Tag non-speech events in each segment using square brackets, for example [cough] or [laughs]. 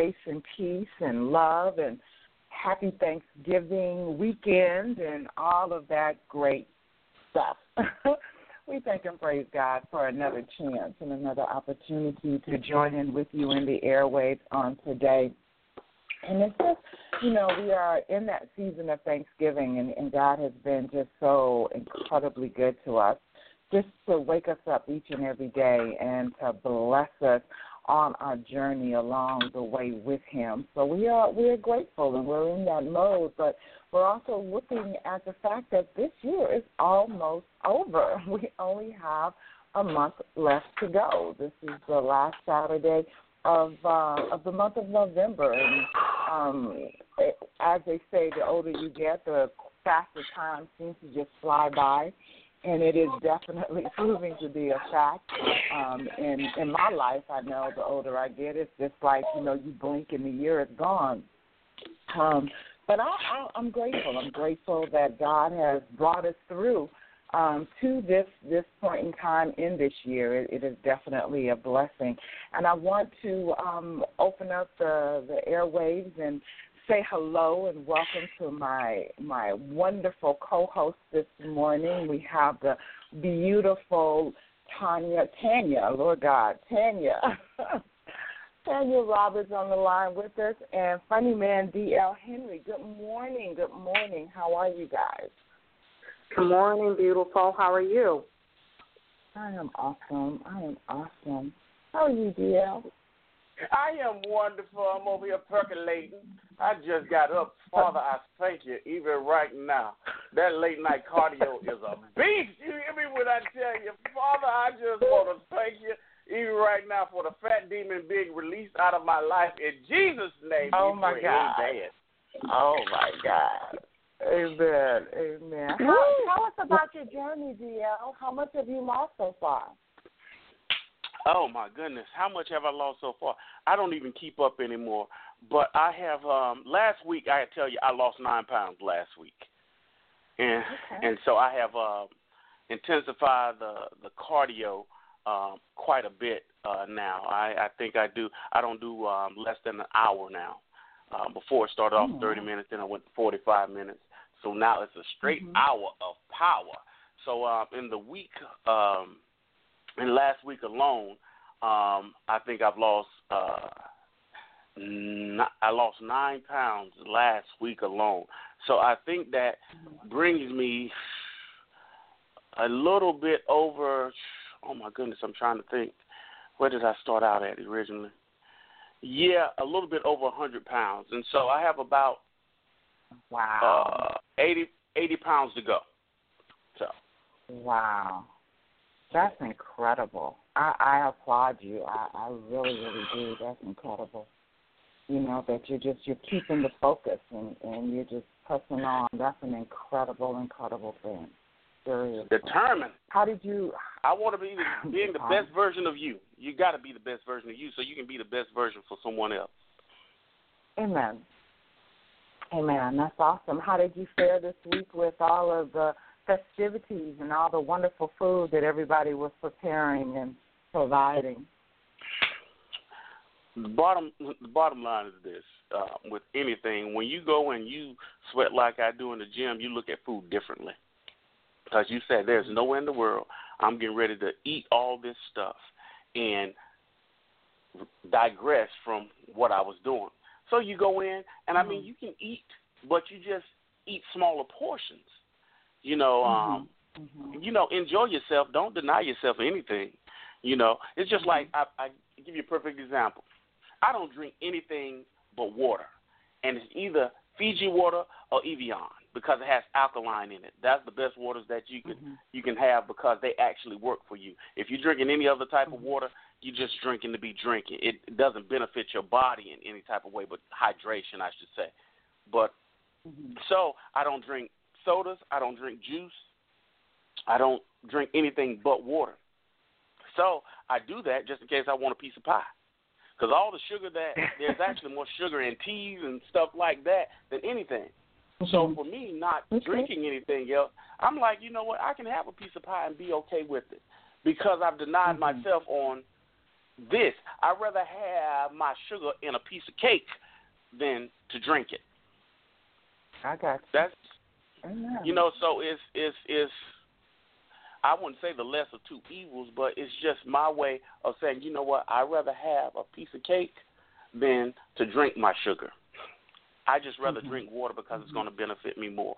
Grace and peace and love and happy Thanksgiving weekend and all of that great stuff. [laughs] we thank and praise God for another chance and another opportunity to join in with you in the airwaves on today. And it's just, you know, we are in that season of Thanksgiving, and, and God has been just so incredibly good to us. Just to wake us up each and every day and to bless us on our journey along the way with him. So we are we are grateful and we're in that mode, but we're also looking at the fact that this year is almost over. [laughs] We only have a month left to go. This is the last Saturday of uh, of the month of November, and um, as they say, the older you get, the faster time seems to just fly by and it is definitely [laughs] proving to be a fact. Um, in in my life, I know the older I get, it's just like you know, you blink and the year is gone. Um, but I, I, I'm grateful. I'm grateful that God has brought us through um, to this this point in time in this year. It, it is definitely a blessing, and I want to um, open up the the airwaves and say hello and welcome to my my wonderful co-host this morning. We have the beautiful Tanya Tanya, Lord God, Tanya. [laughs] Tanya Roberts on the line with us and funny man DL Henry. Good morning. Good morning. How are you guys? Good morning, beautiful. How are you? I am awesome. I am awesome. How are you, DL? I am wonderful. I'm over here percolating. I just got up. Father, I thank you even right now. That late night cardio is a beast. You hear me when I tell you? Father, I just want to thank you even right now for the fat demon being released out of my life. In Jesus' name. Oh, my pray. God. Amen. Oh, my God. Amen. Amen. How, tell us about your journey, DL. How much have you lost so far? Oh my goodness, how much have I lost so far? I don't even keep up anymore. But I have um last week I tell you I lost nine pounds last week. And Okay. and so I have uh intensified the the cardio um quite a bit uh now. I, I think I do I don't do um less than an hour now. Uh, before it started off Oh, thirty minutes, then I went to forty five minutes. So now it's a straight Mhm. hour of power. So um in the week um in last week alone, um, I think I've lost uh, I lost nine pounds last week alone. So I think that brings me a little bit over. Oh my goodness, I'm trying to think. Where did I start out at originally? Yeah, a little bit over a hundred pounds, and so I have about Wow. uh, 80, 80 pounds to go. So Wow. That's incredible. I, I applaud you. I, I really, really do. That's incredible. You know, that you're just you're keeping the focus and, and you're just pressing on. That's an incredible, incredible thing. Seriously. determined. How did you I want to be being the best version of you. You got to be the best version of you, so you can be the best version for someone else. Amen. Amen. That's awesome. How did you fare this week with all of the festivities and all the wonderful food that everybody was preparing and providing? The bottom the bottom line is this: uh, with anything. When you go and you sweat like I do in the gym, you look at food differently. Because you said there's nowhere in the world I'm getting ready to eat all this stuff and digress from what I was doing. So you go in, and I mean, you can eat, but you just eat smaller portions. You know, um, Mm-hmm. you know, enjoy yourself. Don't deny yourself anything. You know, it's just like I, I give you a perfect example. I don't drink anything but water, and it's either Fiji water or Evian because it has alkaline in it. That's the best waters that you can Mm-hmm. you can have because they actually work for you. If you're drinking any other type of water, you're just drinking to be drinking. It doesn't benefit your body in any type of way, but hydration, I should say. But Mm-hmm. so I don't drink sodas. I don't drink juice. I don't drink anything but water. So I do that just in case I want a piece of pie. Because all the sugar that [laughs] there's actually more sugar in teas and stuff like that than anything. So mm-hmm. for me, not Okay. drinking anything else, I'm like, you know what? I can have a piece of pie and be okay with it because I've denied mm-hmm. myself on this. I'd rather have my sugar in a piece of cake than to drink it. I got you. That's you know, so it's it's it's I wouldn't say the less of two evils, but it's just my way of saying, you know what, I'd rather have a piece of cake than to drink my sugar. I just rather drink water because it's going to benefit me more.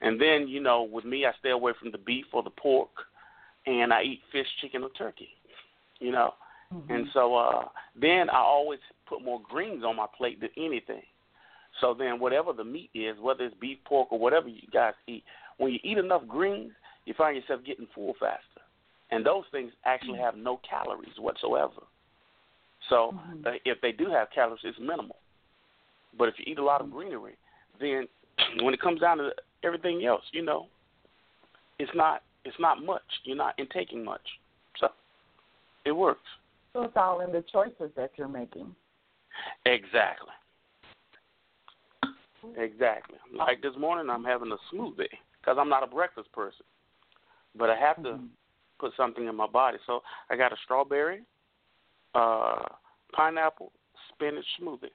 And then, you know, with me, I stay away from the beef or the pork, and I eat fish, chicken, or turkey. You know, and so uh, then I always put more greens on my plate than anything. So then, whatever the meat is, whether it's beef, pork, or whatever you guys eat, when you eat enough greens, you find yourself getting full faster. And those things actually mm-hmm. have no calories whatsoever. So uh, mm-hmm. if they do have calories, it's minimal. But if you eat a lot of mm-hmm. greenery, then [clears throat] when it comes down to everything else, you know, it's not it's not much. You're not intaking much. So it works. So it's all in the choices that you're making. Exactly. Exactly. Like this morning, I'm having a smoothie because I'm not a breakfast person, but I have to put something in my body. So I got a strawberry, uh, pineapple, spinach smoothie.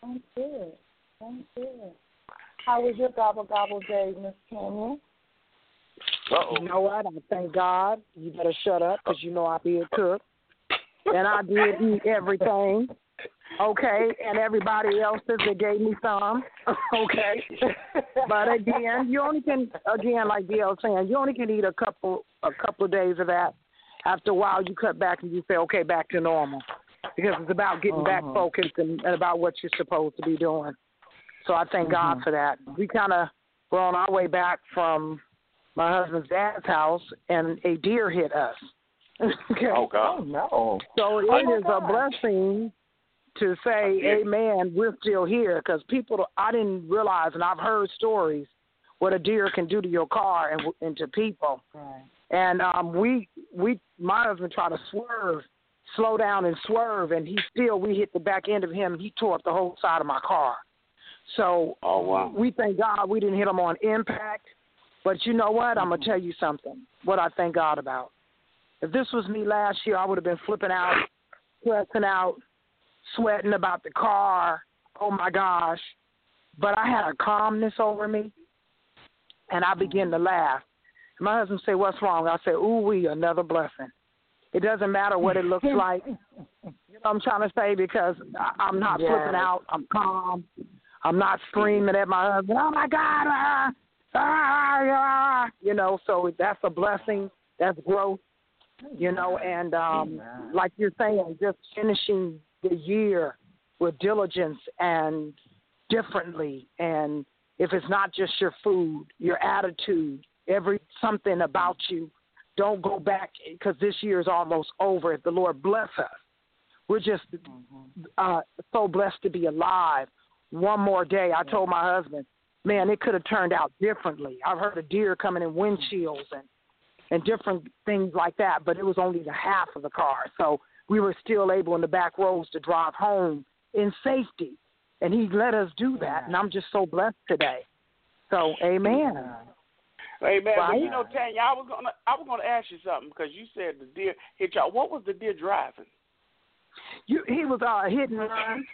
Sounds good. Sounds good. How was your gobble gobble day, Miss Tanya? Uh oh. You know what? I thank God. You better shut up because you know I did cook. And I did eat everything. Okay. And everybody else that gave me some. [laughs] Okay. [laughs] But again, you only can again, like DL saying, you only can eat a couple a couple of days of that. After a while you cut back and you say, Okay, back to normal. Because it's about getting back Uh-huh. focused and, and about what you're supposed to be doing. So I thank God for that. We kinda were on our way back from my husband's dad's house and a deer hit us. [laughs] okay. Oh God! Oh God. no. So it Oh, is my a blessing to say, Yeah. Amen, we're still here because people, I didn't realize, and I've heard stories what a deer can do to your car and, and to people. Right. And um, we, we, my husband tried to swerve, slow down and swerve, and he still, we hit the back end of him, he tore up the whole side of my car. So Oh wow. we thank God we didn't hit him on impact. But you know what? I'm gonna tell you something. What I thank God about. If this was me last year, I would have been flipping out, stressing out, sweating about the car. Oh my gosh! But I had a calmness over me, and I began to laugh. My husband said, "What's wrong?" I said, "Ooh, we another blessing." It doesn't matter what it looks [laughs] like. You know what I'm trying to say because I, I'm not Yes. flipping out. I'm calm. I'm not screaming at my husband. Oh my God! Ah, ah, ah. You know, so that's a blessing. That's growth. You know, and um, like you're saying, just finishing the year with diligence and differently. And if it's not just your food, your attitude, every something about you, don't go back because this year is almost over. If The Lord bless us. We're just uh, so blessed to be alive. One more day. I told my husband, man, it could have turned out differently. I've heard of deer coming in windshields and and different things like that, but it was only the half of the car. So we were still able in the back roads to drive home in safety. And he let us do that, and I'm just so blessed today. So, amen. Hey man, but you know, Tanya, I was gonna I was gonna ask you something because you said the deer hit y'all. What was the deer driving? You, he was uh, hit and run,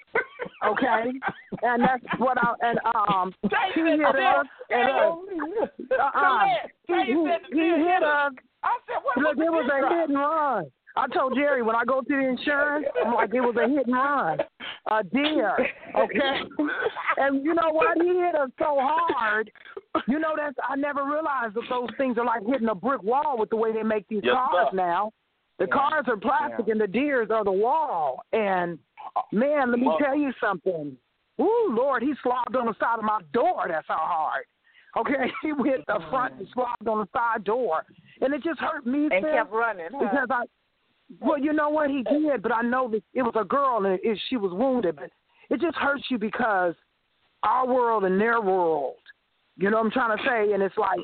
okay, and that's what I and um [laughs] he hit us and uh, uh, he, he, he hit us. I said, what Look, it was a hit and run. I told Jerry when I go to the insurance, I'm like, it was a hit and run, a deer, okay. And you know what? He hit us so hard. You know that's I never realized that those things are like hitting a brick wall with the way they make these Yes, cars sir. now. The Yeah. cars are plastic and the deers are the wall. And man, let me Well- tell you something. Ooh, Lord, he slobbed on the side of my door. That's how hard. Okay, [laughs] he hit the front and mm. slobbed on the side door, and it just hurt me. and kept running. huh? because I, well, you know what he did, but I know that it was a girl and it, she was wounded. But it just hurts you because our world and their world. You know what I'm trying to say? And it's like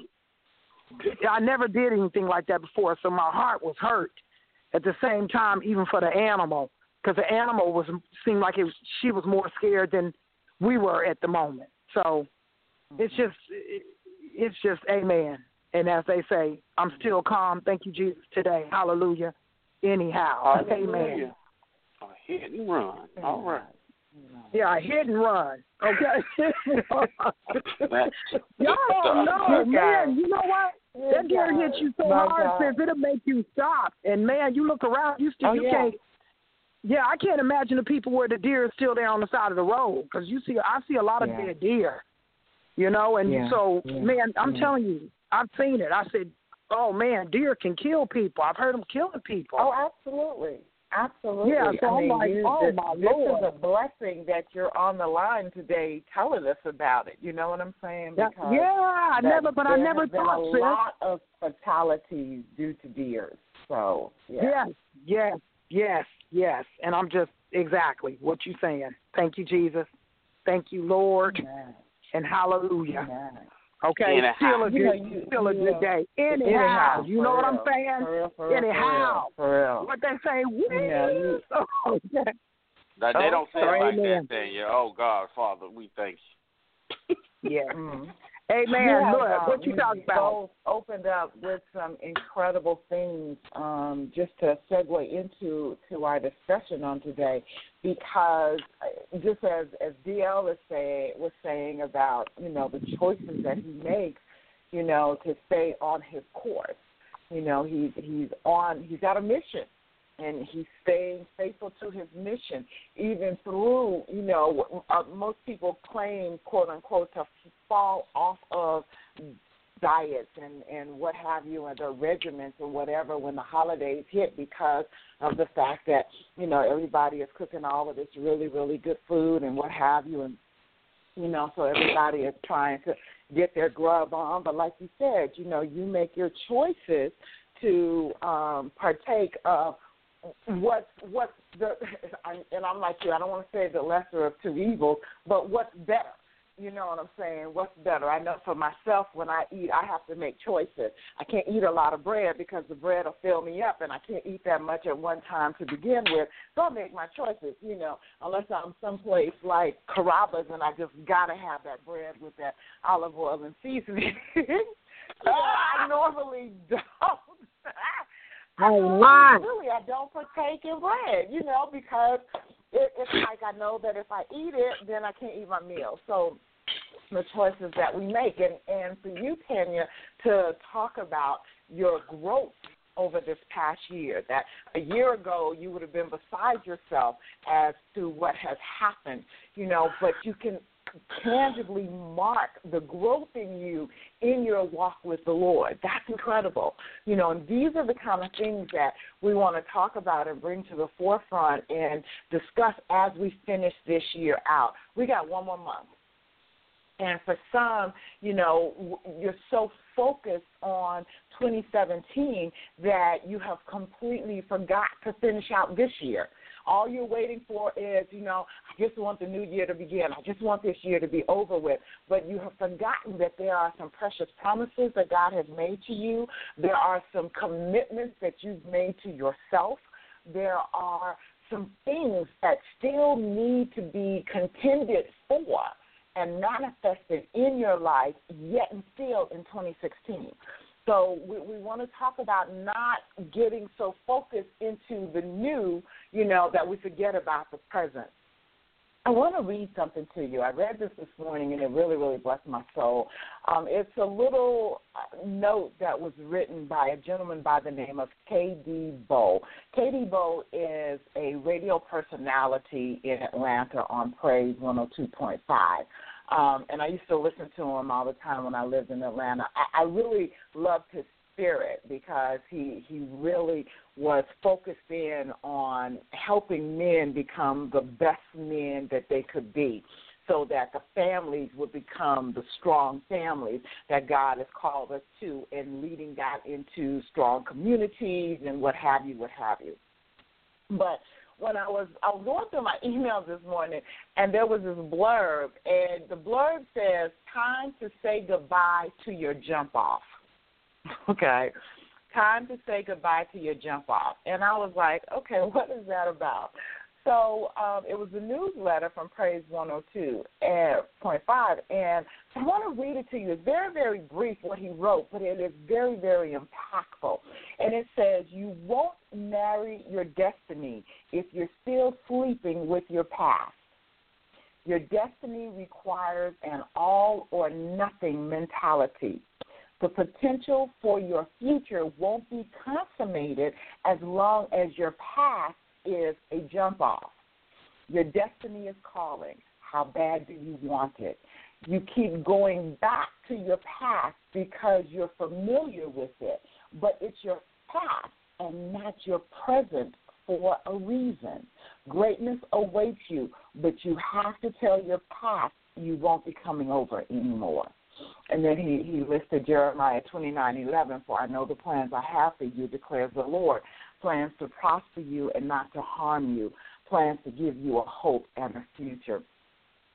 I never did anything like that before, so my heart was hurt. At the same time, even for the animal, because the animal was seemed like it was, she was more scared than we were at the moment. So it's mm-hmm. just it, it's just amen. And as they say, I'm still calm. Thank you, Jesus, today. Hallelujah. Anyhow, oh, amen. Hallelujah. A hit and run. All right. Yeah, a hit and run. Okay. [laughs] [laughs] Y'all don't know, Good man. You know what? That deer hits you so My hard, God. since it'll make you stop. And man, you look around, you still Oh, you yeah. can't. Yeah, I can't imagine the people where the deer is still there on the side of the road because you see, I see a lot of Yeah. dead deer. You know, and Yeah, so yeah, man, I'm yeah. telling you, I've seen it. I said, oh man, deer can kill people. I've heard them killing people. Oh, absolutely. Absolutely. Yeah, so I I'm mean, like, you, oh, this, my this Lord. is a blessing that you're on the line today telling us about it. You know what I'm saying? yeah, Because yeah, I never, but I never thought, a sis. lot of fatalities due to deers. So, yeah. Yes, yes, yes, yes. And I'm just exactly what you're saying. Thank you, Jesus. Thank you, Lord, Amen. and hallelujah. Amen. Okay, Anyhow. still a You know, good, you- still a you good day. Anyhow, you know for what I'm saying? For real, for real, Anyhow. For real. What they say? know, you- Oh, yeah. That they Oh, don't say it like amen. that. Then, yeah. Oh God, Father, we thank you. [laughs] yeah. Mhm. Amen. Look, um, what you talking about? both opened up with some incredible things um, just to segue into to our discussion on today because uh, just as as DL is say, was saying about you know the choices that he makes you know to stay on his course you know he's he's on he's got a mission and he's staying faithful to his mission even through you know uh, most people claim quote unquote to fall off of diets and and what have you and their regiments or whatever when the holidays hit because of the fact that you know everybody is cooking all of this really really good food and what have you and you know so everybody is trying to get their grub on. But like you said you know you make your choices to um partake of what's what's the [laughs] and I'm like you I don't want to say the lesser of two evils but what's better you know what I'm saying? What's better? I know for myself, when I eat, I have to make choices. I can't eat a lot of bread because the bread will fill me up, and I can't eat that much at one time to begin with. So I make my choices, you know, unless I'm someplace like Carrabba's and I just got to have that bread with that olive oil and seasoning. [laughs] so I [laughs] normally don't. Oh, my. really, I don't partake in bread, you know, because it, it's like I know that if I eat it, then I can't eat my meal. So the choices that we make, and and for you, Tanya, to talk about your growth over this past year. That a year ago you would have been beside yourself as to what has happened, you know, but you can tangibly mark the growth in you in your walk with the Lord. That's incredible. You know, and these are the kind of things that we want to talk about and bring to the forefront and discuss as we finish this year out. We got one more month. And for some, you know, you're so focused on 2017 that you have completely forgot to finish out this year. All you're waiting for is, you know, I just want the new year to begin. I just want this year to be over with. But you have forgotten that there are some precious promises that God has made to you. There are some commitments that you've made to yourself. There are some things that still need to be contended for and manifested in your life yet and still in 2016. So we, we want to talk about not getting so focused into the new, you know, that we forget about the present. I want to read something to you. I read this this morning and it really, really blessed my soul. Um, it's a little uh, note that was written by a gentleman by the name of K.D. Bowe. K.D. Bowe is a radio personality in Atlanta on Praise 102.5. Um, and I used to listen to him all the time when I lived in Atlanta. I, I really loved his spirit because he he really was focused in on helping men become the best men that they could be so that the families would become the strong families that God has called us to and leading that into strong communities and what have you, what have you. But when I was I was going through my [laughs] emails this morning and there was this blurb and the blurb says time to say goodbye to your jump off. [laughs] Okay. Time to say goodbye to your jump off. And I was like, okay, [laughs] what is that about? So um, it was a newsletter from Praise 102 and point five, and I want to read it to you. It's very, very brief what he wrote, but it is very, very impactful. And it says, "You won't marry your destiny if you're still sleeping with your past. Your destiny requires an all or nothing mentality. The potential for your future won't be consummated as long as your past is a jump off. Your destiny is calling. How bad do you want it? You keep going back to your past because you're familiar with it, but it's your past and not your present for a reason. Greatness awaits you, but you have to tell your past you won't be coming over anymore. And then he, he listed Jeremiah twenty nine eleven, for I know the plans I have for you, declares the Lord, plans to prosper you and not to harm you, plans to give you a hope and a future.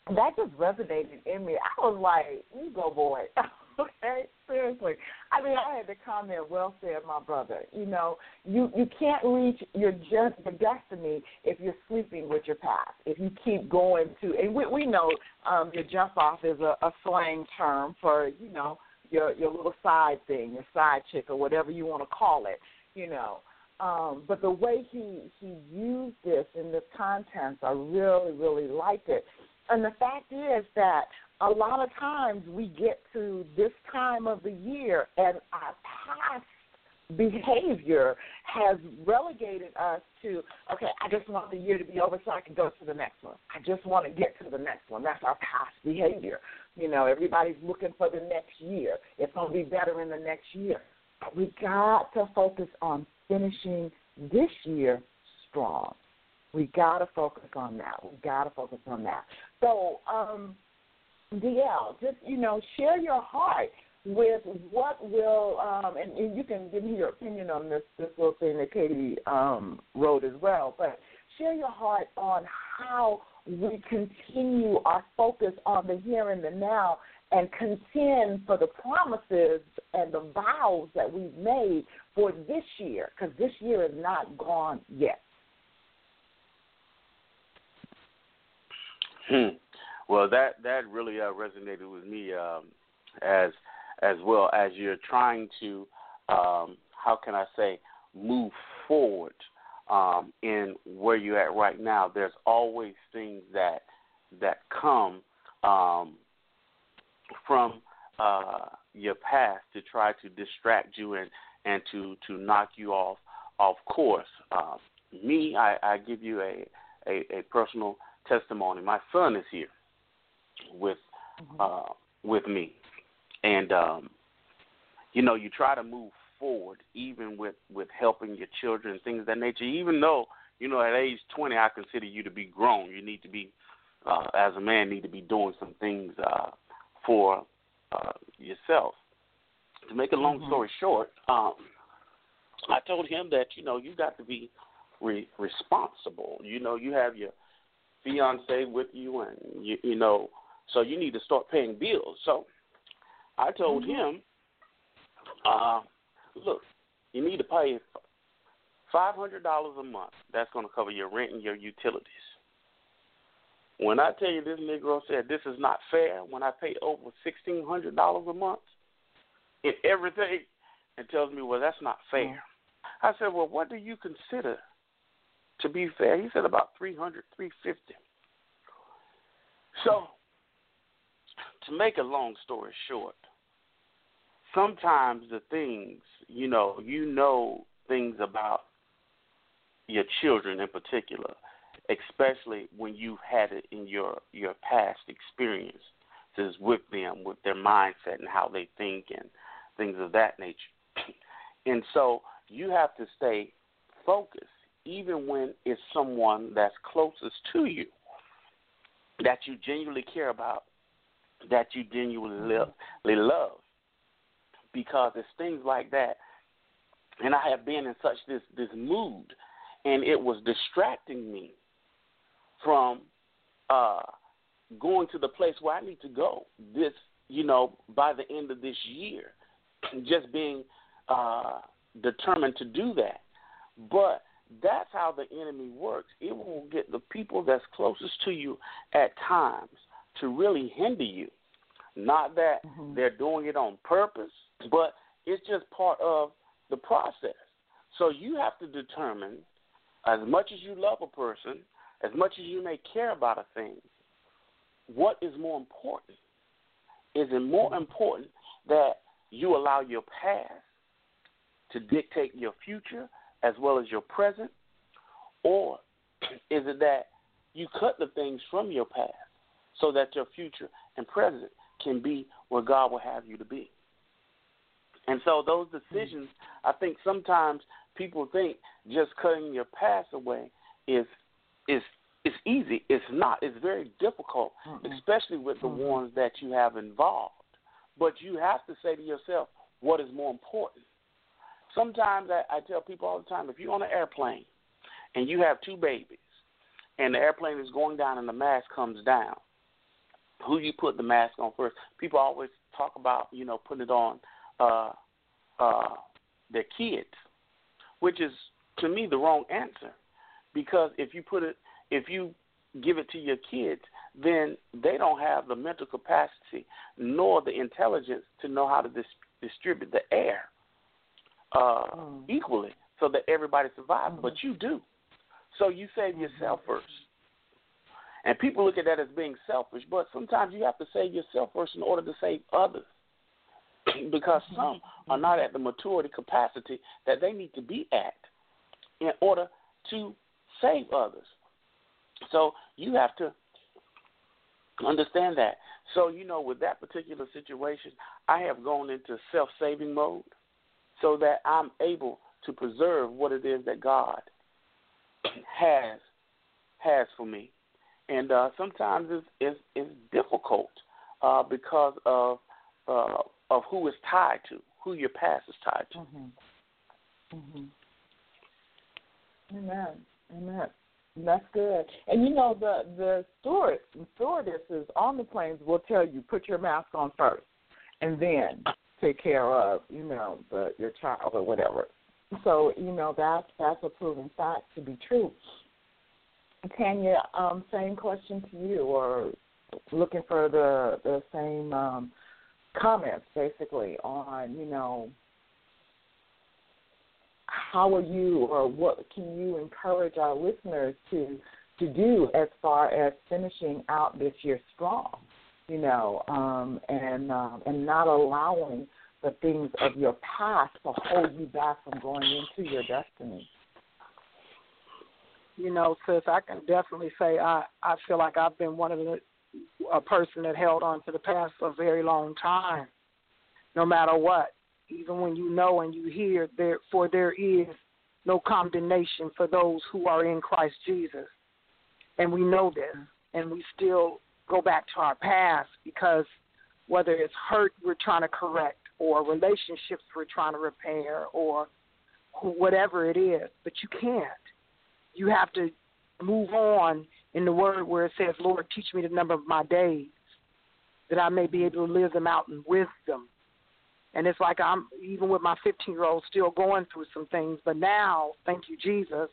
That just resonated in me. I was like, you go, boy. [laughs] [laughs] okay, seriously. I mean, I had to comment. Well said, my brother. You know, you you can't reach your just your destiny if you're sleeping with your past. If you keep going to, and we we know um, your jump off is a, a slang term for you know your your little side thing, your side chick, or whatever you want to call it. You know. Um, but the way he he used this in this content, I really really liked it. And the fact is that a lot of times we get to this time of the year and our past behavior has relegated us to okay i just want the year to be over so i can go to the next one. I just want to get to the next one. That's our past behavior. You know everybody's looking for the next year. It's going to be better in the next year. But we got to focus on finishing this year strong. We got to focus on that. We got to focus on that. So um DL, just you know, share your heart with what will, um, and, and you can give me your opinion on this this little thing that K.D. um, wrote as well. But share your heart on how we continue our focus on the here and the now and contend for the promises and the vows that we've made for this year, because this year is not gone yet. Hmm. Well, that that really uh, resonated with me um, as as well as you're trying to um, how can I say move forward um, in where you're at right now. There's always things that that come um, from uh, your past to try to distract you and and to to knock you off off course. Uh, me, I, I give you a, a a personal testimony. My son is here with Mm-hmm. uh, with me, and um, you know you try to move forward even with with helping your children things of that nature. Even though you know at age twenty, I consider you to be grown. You need to be uh, as a man need to be doing some things uh, for uh, yourself. To make a long Mhm. story short, um, I told him that you know you got to be re- responsible. You know you have your fiance with you, and you you know so you need to start paying bills. So I told him, uh, look, you need to pay five hundred dollars a month. That's going to cover your rent and your utilities. When I tell you this Negro said this is not fair, when I pay over sixteen hundred dollars a month in everything, and tells me, "Well, that's not fair." I said, "Well, what do you consider to be fair?" He said, "About three hundred, three fifty. So, to make a long story short, sometimes the things, you know, you know things about your children in particular, especially when you've had it in your your past experiences with them, with their mindset and how they think and things of that nature. [clears throat] And so you have to stay focused, even when it's someone that's closest to you, that you genuinely care about, that you genuinely love. Because it's things like that. And I have been in such this this mood, and it was distracting me from uh, going to the place where I need to go. This, you know, by the end of this year, [clears throat] just being uh, determined to do that. But that's how the enemy works. It will get the people that's closest to you at times to really hinder you. Not that Mhm. they're doing it on purpose, but it's just part of the process. So you have to determine, as much as you love a person, as much as you may care about a thing, what is more important? Is it more important that you allow your past to dictate your future as well as your present? Or [clears throat] is it that you cut the things from your past so that your future and present can be where God will have you to be? And so those decisions, I think sometimes people think just cutting your past away is is is easy. It's not. It's very difficult, especially with the ones that you have involved. But you have to say to yourself, what is more important? Sometimes I, I tell people all the time, if you're on an airplane and you have two babies, and the airplane is going down and the mask comes down, who you put the mask on first? People always talk about, you know, putting it on uh, uh, their kids, which is to me the wrong answer, because if you put it, if you give it to your kids, then they don't have the mental capacity nor the intelligence to know how to dis- distribute the air uh, Mm. equally so that everybody survives. Mhm. But you do. So you save yourself first. And people look at that as being selfish, but sometimes you have to save yourself first in order to save others. [clears throat] because some are not at the maturity capacity that they need to be at in order to save others. So you have to understand that. So, you know, with that particular situation, I have gone into self saving mode so that I'm able to preserve what it is that God has has for me. And uh, sometimes it's, it's, it's difficult uh, because of uh, of who it's tied to, who your past is tied to. Mhm. Mhm. Amen. Amen. That's good. And you know the the steward stewardesses on the planes will tell you put your mask on first, and then take care of you know the your child or whatever. So you know that's that's a proven fact to be true. Tanya, um, same question to you, or looking for the the same um, comments basically on you know how are you or what can you encourage our listeners to to do as far as finishing out this year strong you know um and um and not allowing the things of your past to hold you back from going into your destiny you know, sis, I can definitely say I I feel like I've been one of the a person that held on to the past for a very long time, no matter what. Even when you know and you hear there, for there is no condemnation for those who are in Christ Jesus, and we know this, and we still go back to our past because whether it's hurt we're trying to correct, or relationships we're trying to repair, or whatever it is, but you can't you have to move on in the word where it says, Lord, teach me the number of my days that I may be able to live them out in wisdom. And it's like I'm, even with my 15 year old, still going through some things. But now, thank you, Jesus,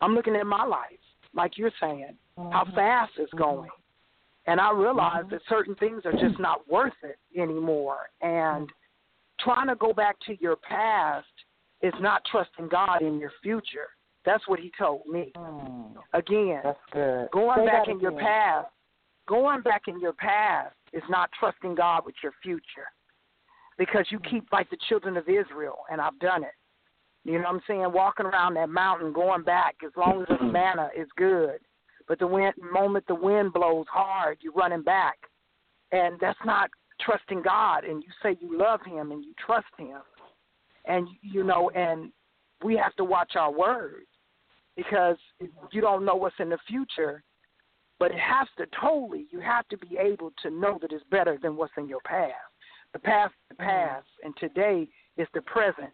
I'm looking at my life, like you're saying, how mm-hmm. fast it's mm-hmm. going. And I realize mm-hmm. that certain things are just not worth it anymore. And trying to go back to your past is not trusting God in your future. That's what he told me. Mm, Again, that's good. going Say back in your past, going back in your past is not trusting God with your future. Because you keep like the children of Israel, and I've done it. You know what I'm saying? Walking around that mountain, going back as long as the manna is good. But the wind, moment the wind blows hard, you're running back, and that's not trusting God. And you say you love Him and you trust Him, and you know, and we have to watch our words because you don't know what's in the future. But it has to totally, you have to be able to know that it's better than what's in your past. The past is the mm. past, and today is the present,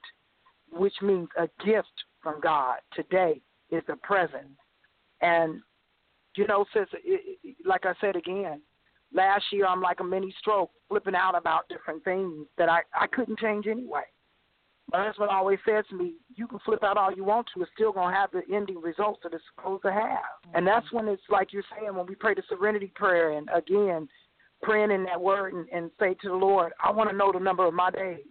which means a gift from God. Today is the present. And, you know, since, it, it, like I said again, last year I'm like a mini stroke, flipping out about different things that I, I couldn't change anyway. My husband always says to me, "You can flip out all you want to; it's still gonna have the ending results that it's supposed to have." And that's when it's like you're saying when we pray the Serenity Prayer, and again, praying in that word and, and say to the Lord, "I want to know the number of my days,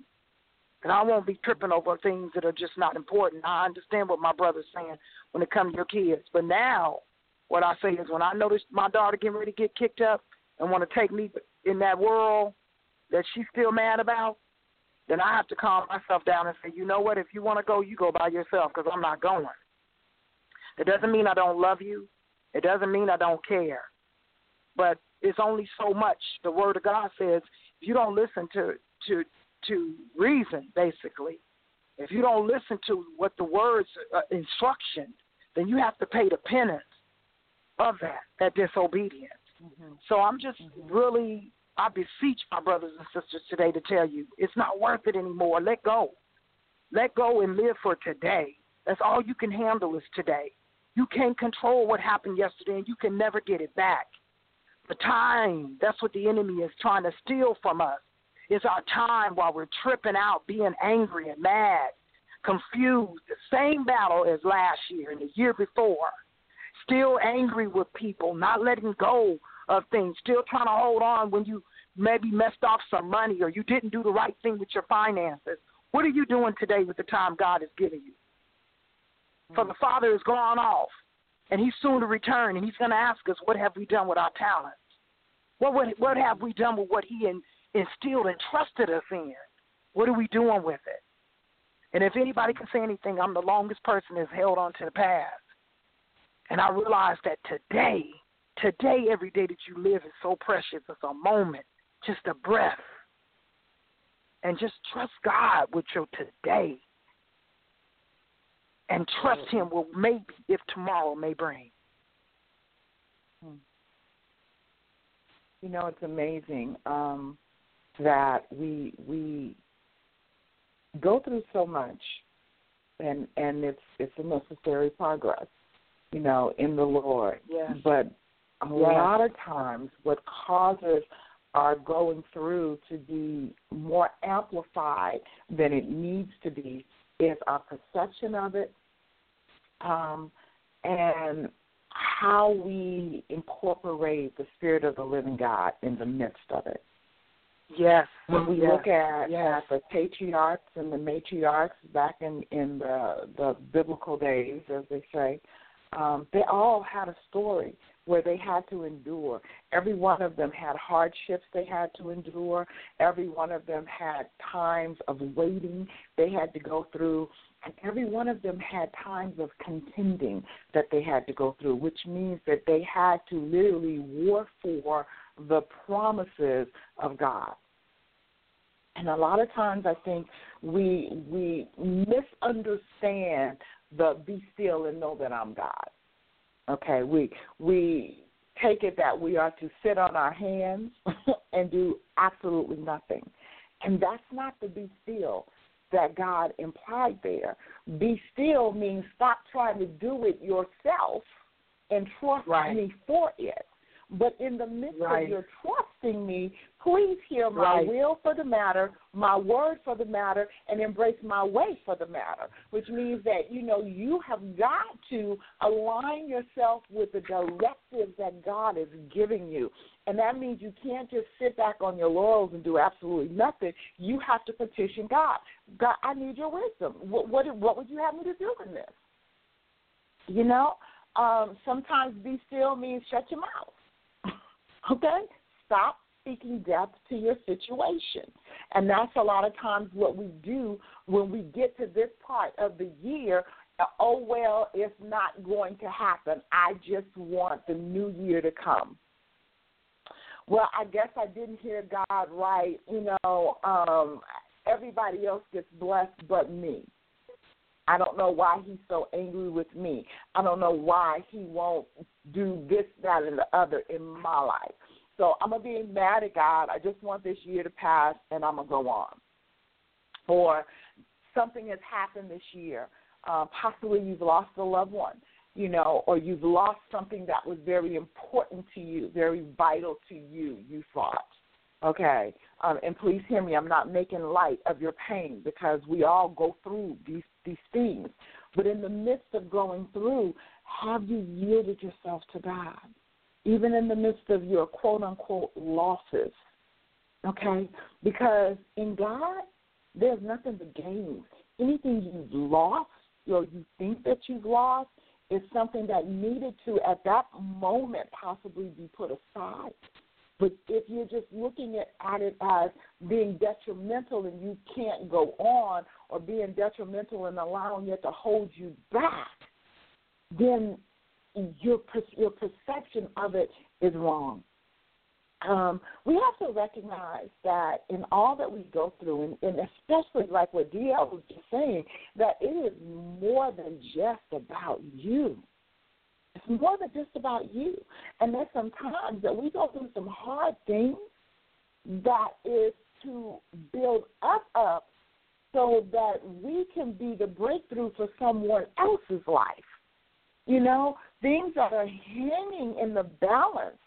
and I won't be tripping over things that are just not important." I understand what my brother's saying when it comes to your kids, but now, what I say is when I notice my daughter getting ready to get kicked up and want to take me in that world that she's still mad about then I have to calm myself down and say, you know what? If you want to go, you go by yourself because I'm not going. It doesn't mean I don't love you. It doesn't mean I don't care. But it's only so much. The Word of God says if you don't listen to to to reason, basically, if you don't listen to what the Word's uh, instruction, then you have to pay the penance of that that disobedience. So I'm just really I beseech my brothers and sisters today to tell you it's not worth it anymore. Let go. Let go and live for today. That's all you can handle is today. You can't control what happened yesterday and you can never get it back. The time, that's what the enemy is trying to steal from us. It's our time while we're tripping out, being angry and mad, confused. The same battle as last year and the year before. Still angry with people, not letting go of things, still trying to hold on when you maybe messed off some money or you didn't do the right thing with your finances. What are you doing today with the time God has given you? For mm. the Father is gone off, and He's soon to return, and He's going to ask us, "What have we done with our talents? What what, what have we done with what He in, instilled and trusted us in? What are we doing with it?" And if anybody can say anything, I'm the longest person that's held on to the past. And I realize that today, today, every day that you live is so precious. It's a moment, just a breath. And just trust God with your today. And trust Him will maybe if tomorrow may bring. You know, it's amazing um, that we we go through so much, and and it's it's a necessary progress, you know, in the Lord. Yes. But a Yes. lot of times, what causes are going through to be more amplified than it needs to be is our perception of it, um, and how we incorporate the spirit of the living God in the midst of it. Yes. When we yes. look at, yes. at the patriarchs and the matriarchs back in, in the the biblical days, as they say, um, they all had a story where they had to endure. Every one of them had hardships they had to endure. Every one of them had times of waiting they had to go through. And every one of them had times of contending that they had to go through, which means that they had to literally war for the promises of God. And a lot of times I think we we misunderstand the be still and know that I'm God. Okay, we we take it that we are to sit on our hands [laughs] and do absolutely nothing. And that's not the be still that God implied there. Be still means stop trying to do it yourself and trust Right. me for it. But in the midst Right. of your trusting me, please hear my Right. will for the matter, my word for the matter, and embrace my way for the matter. Which means that, you know, you have got to align yourself with the directives that God is giving you. And that means you can't just sit back on your laurels and do absolutely nothing. You have to petition God. God, I need your wisdom. What what, what would you have me to do in this? You know, um, sometimes be still means shut your mouth. Okay? Stop speaking death to your situation. And that's a lot of times what we do when we get to this part of the year. Oh, well, it's not going to happen. I just want the new year to come. Well, I guess I didn't hear God right. You know, um, everybody else gets blessed but me. I don't know why he's so angry with me. I don't know why he won't do this, that, and the other in my life. So I'm gonna be mad at God. I just want this year to pass, and I'm gonna go on. Or something has happened this year. Uh, possibly you've lost a loved one, you know, or you've lost something that was very important to you, very vital to you. You thought, okay. Um, and please hear me. I'm not making light of your pain because we all go through these these things. But in the midst of going through, have you yielded yourself to God? Even in the midst of your quote unquote losses. Okay? Because in God, there's nothing to gain. Anything you've lost or you think that you've lost is something that needed to, at that moment, possibly be put aside. But if you're just looking at, at it as being detrimental and you can't go on, or being detrimental and allowing it to hold you back, then your your perception of it is wrong. Um, we have to recognize that in all that we go through, and, and especially like what DL was just saying, that it is more than just about you. It's more than just about you. And there's some times that we go through some hard things that is to build us up so that we can be the breakthrough for someone else's life. You know, things that are hanging in the balance,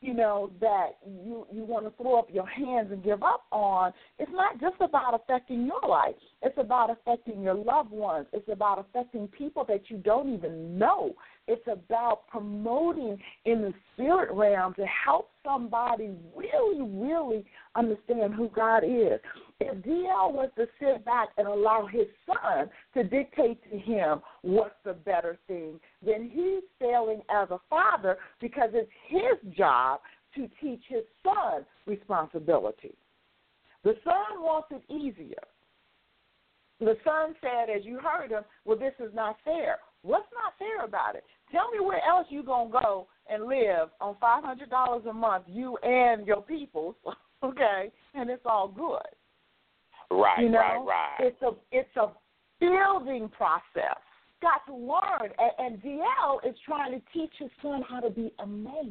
you know, that you you want to throw up your hands and give up on. It's not just about affecting your life. It's about affecting your loved ones. It's about affecting people that you don't even know. It's about promoting in the spirit realm to help somebody really, really understand who God is. If DL was to sit back and allow his son to dictate to him what's the better thing, then he's failing as a father because it's his job to teach his son responsibility. The son wants it easier. The son said, as you heard him, well, this is not fair. What's not fair about it? Tell me where else you gonna go and live on five hundred dollars a month, you and your people, [laughs] okay, and it's all good. Right, you know, right, right. It's a it's a building process. Got to learn, and, and DL is trying to teach his son how to be a man.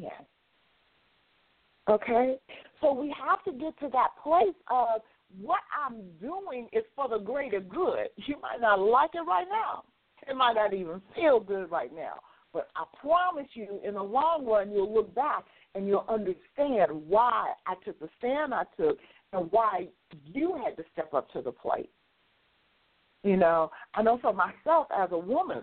Okay, so we have to get to that place of what I'm doing is for the greater good. [laughs] You might not like it right now. It might not even feel good right now. But I promise you, in the long run, you'll look back and you'll understand why I took the stand I took and why you had to step up to the plate. You know, I know for myself as a woman,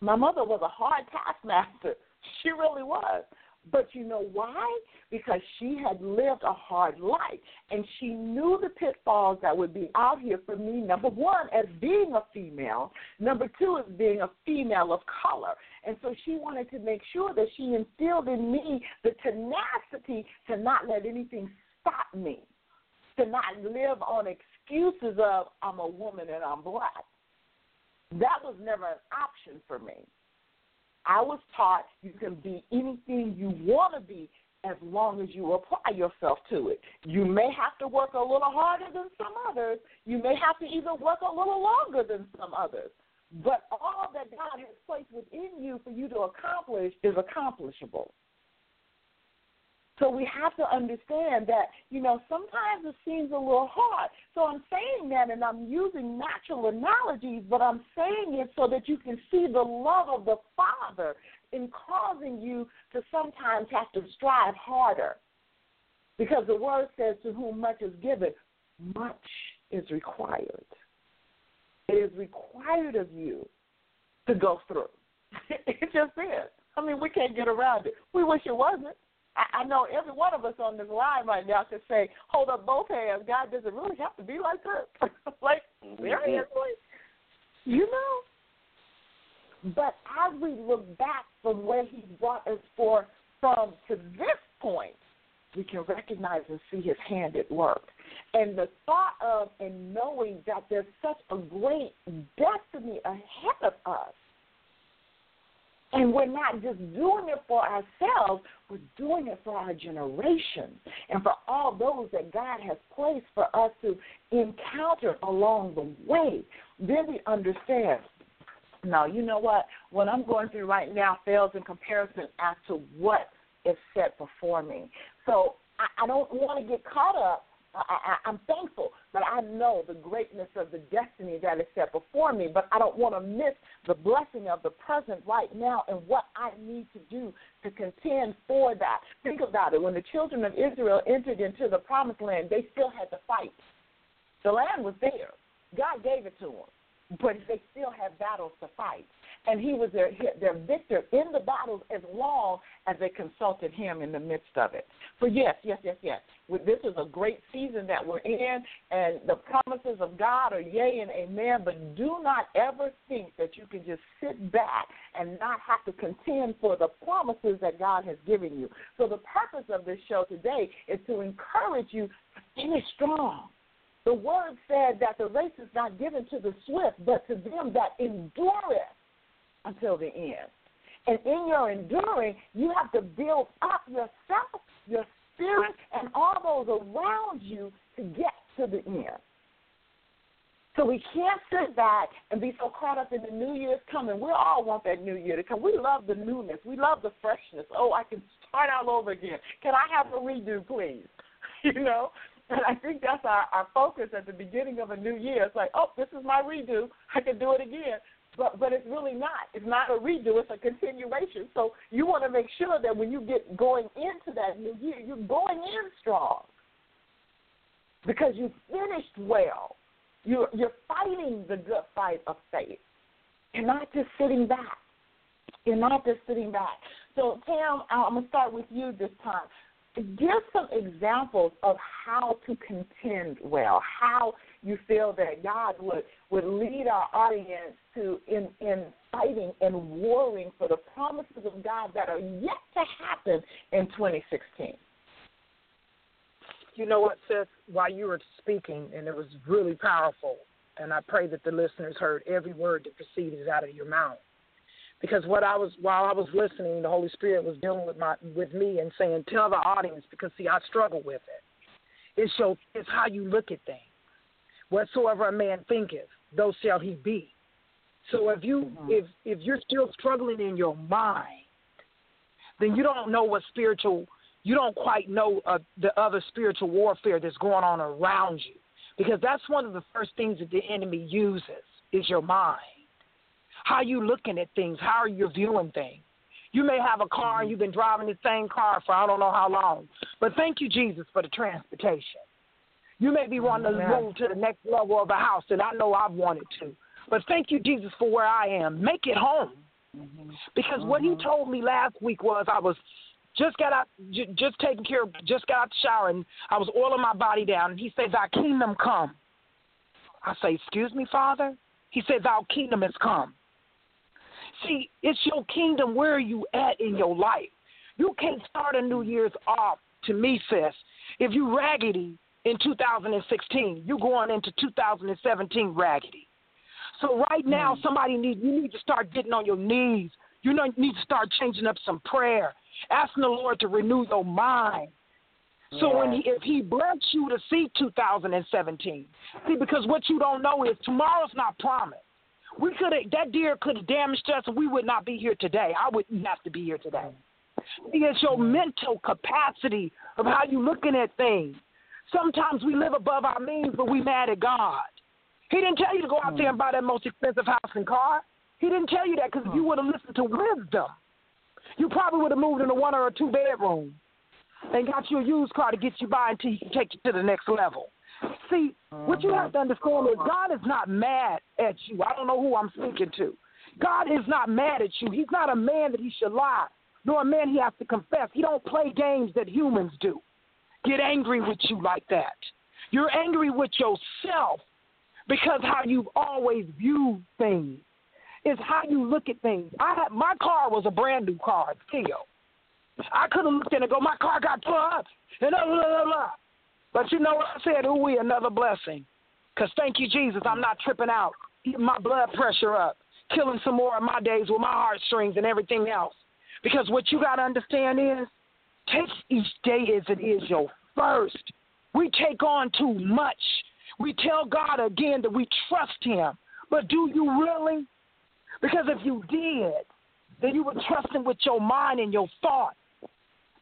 my mother was a hard taskmaster. [laughs] She really was. But you know why? Because she had lived a hard life and she knew the pitfalls that would be out here for me. Number one, as being a female. Number two, as being a female of color. And so she wanted to make sure that she instilled in me the tenacity to not let anything stop me, to not live on excuses of, I'm a woman and I'm black. That was never an option for me. I was taught you can be anything you want to be as long as you apply yourself to it. You may have to work a little harder than some others. You may have to even work a little longer than some others. But all that God has placed within you for you to accomplish is accomplishable. So we have to understand that, you know, sometimes it seems a little hard. So I'm saying that and I'm using natural analogies, but I'm saying it so that you can see the love of the Father in causing you to sometimes have to strive harder. Because the word says, to whom much is given, much is required. It is required of you to go through. [laughs] it just is. I mean, we can't get around it. We wish it wasn't. I, I know every one of us on this line right now could say, hold up both hands. God doesn't really have to be like this. [laughs] like, seriously? You know? But as we look back from where He brought us for from to this point, we can recognize and see His hand at work. And the thought of and knowing that there's such a great destiny ahead of us and we're not just doing it for ourselves, we're doing it for our generation and for all those that God has placed for us to encounter along the way. Then we understand no, you know what? What I'm going through right now fails in comparison as to what is set before me. So I, I don't want to get caught up I, I, I'm thankful, but I know the greatness of the destiny that is set before me. But I don't want to miss the blessing of the present right now and what I need to do to contend for that. Think about it. When the children of Israel entered into the promised land, they still had to fight. The land was there. God gave it to them, but they still had battles to fight and he was their their victor in the battles as long as they consulted him in the midst of it. So yes, yes, yes, yes. This is a great season that we're in, and the promises of God are yea and amen. But do not ever think that you can just sit back and not have to contend for the promises that God has given you. So the purpose of this show today is to encourage you to finish strong. The word said that the race is not given to the swift, but to them that endureth until the end. And in your enduring, you have to build up yourself, your spirit, and all those around you to get to the end. So we can't sit back and be so caught up in the new year's coming. We all want that new year to come. We love the newness. We love the freshness. Oh, I can start all over again. Can I have a redo, please? [laughs] You know? And I think that's our, our focus at the beginning of a new year. It's like, oh, this is my redo. I can do it again but but it's really not. It's not a redo. It's a continuation. So you want to make sure that when you get going into that new year, you're going in strong because you finished well. You're you're fighting the good fight of faith. You're not just sitting back. You're not just sitting back. So Tam, I'm gonna start with you this time. Give some examples of how to contend well, how you feel that God would, would lead our audience to in, in fighting and warring for the promises of God that are yet to happen in 2016. You know what, sis? While you were speaking, and it was really powerful, and I pray that the listeners heard every word that proceeded out of your mouth. Because what I was while I was listening, the Holy Spirit was dealing with my with me and saying, "Tell the audience," because see, I struggle with it. It's your it's how you look at things. Whatsoever a man thinketh, those shall he be. So if you mm-hmm. if if you're still struggling in your mind, then you don't know what spiritual you don't quite know uh, the other spiritual warfare that's going on around you because that's one of the first things that the enemy uses is your mind. How you looking at things, how are you viewing things. You may have a car and mm-hmm. you've been driving the same car for I don't know how long, but thank you Jesus for the transportation. You may be wanting to move to the next level of the house, and I know I've wanted to. But thank you, Jesus, for where I am. Make it home. Mm-hmm. Because mm-hmm. what he mm-hmm. told me last week was I was just got out, j- just taking care of, just got out the shower, and I was oiling my body down. And he said, "Thy kingdom come." I say, "Excuse me, Father." He said, "Thy kingdom has come." See, it's your kingdom. Where are you at in your life? You can't start a New Year's off to me, sis. If you raggedy in 2016, You're going into 2017 raggedy. So right now, mm. somebody need you need to start getting on your knees. You need to start changing up some prayer, asking the Lord to renew your mind. So yeah. when he, if He bless you to see 2017, see because what you don't know is tomorrow's not promised. We could have that deer could have damaged us, and we would not be here today. I wouldn't have to be here today. See, It's your mental capacity of how you looking at things. Sometimes we live above our means, but we mad at God. He didn't tell you to go out there and buy that most expensive house and car. He didn't tell you that because if you would have listened to wisdom, You probably would have moved in a one or a two bedroom and got you a used car to get you by until he can take you to the next level. See, what you have to understand is God is not mad at you. I don't know who I'm speaking to. God is not mad at you. He's not a man that he should lie, nor a man he has to confess. He don't play games that humans do. Get angry with you like that. You're angry with yourself because how you've always viewed things is how you look at things. I had my car was a brand new car, still. I could have looked it and go, my car got plugged, and blah, blah, blah, blah. But you know what I said? Ooh, we another blessing. Because thank you, Jesus, I'm not tripping out, keeping my blood pressure up, killing some more of my days with my heartstrings and everything else. Because what you got to understand is, take each day as it is your first. We take on too much. We tell God again that we trust Him. But do you really? Because if you did, then you would trust Him with your mind and your thoughts.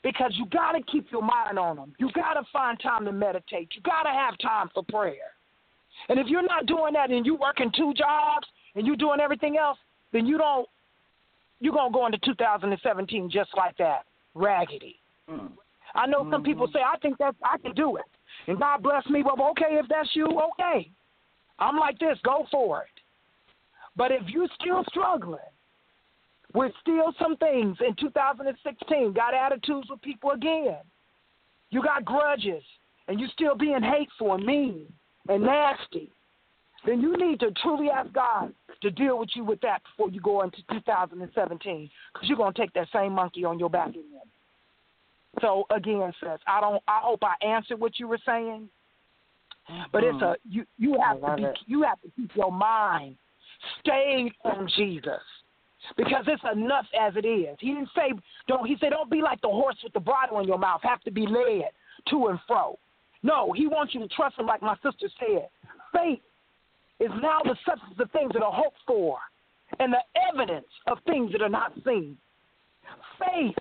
Because you got to keep your mind on Him. You got to find time to meditate. You got to have time for prayer. And if you're not doing that and you're working two jobs and you're doing everything else, then you don't. You're gonna go into 2017 just like that, raggedy. Mm. I know some people say, I think that I can do it. And God bless me. Well, okay, if that's you, okay. I'm like this, go for it. But if you're still struggling with still some things in 2016, got attitudes with people again, you got grudges, and you're still being hateful and mean and nasty, then you need to truly ask God to deal with you with that before you go into 2017, because you're gonna take that same monkey on your back again. So again, sis, I don't. I hope I answered what you were saying, but it's a mm-hmm. you. You have to be. it. You have to keep your mind stayed on Jesus, because it's enough as it is. He didn't say don't. He said don't be like the horse with the bridle in your mouth. Have to be led to and fro. No, he wants you to trust him, like my sister said. Faith is now the substance of things that are hoped for, and the evidence of things that are not seen. Faith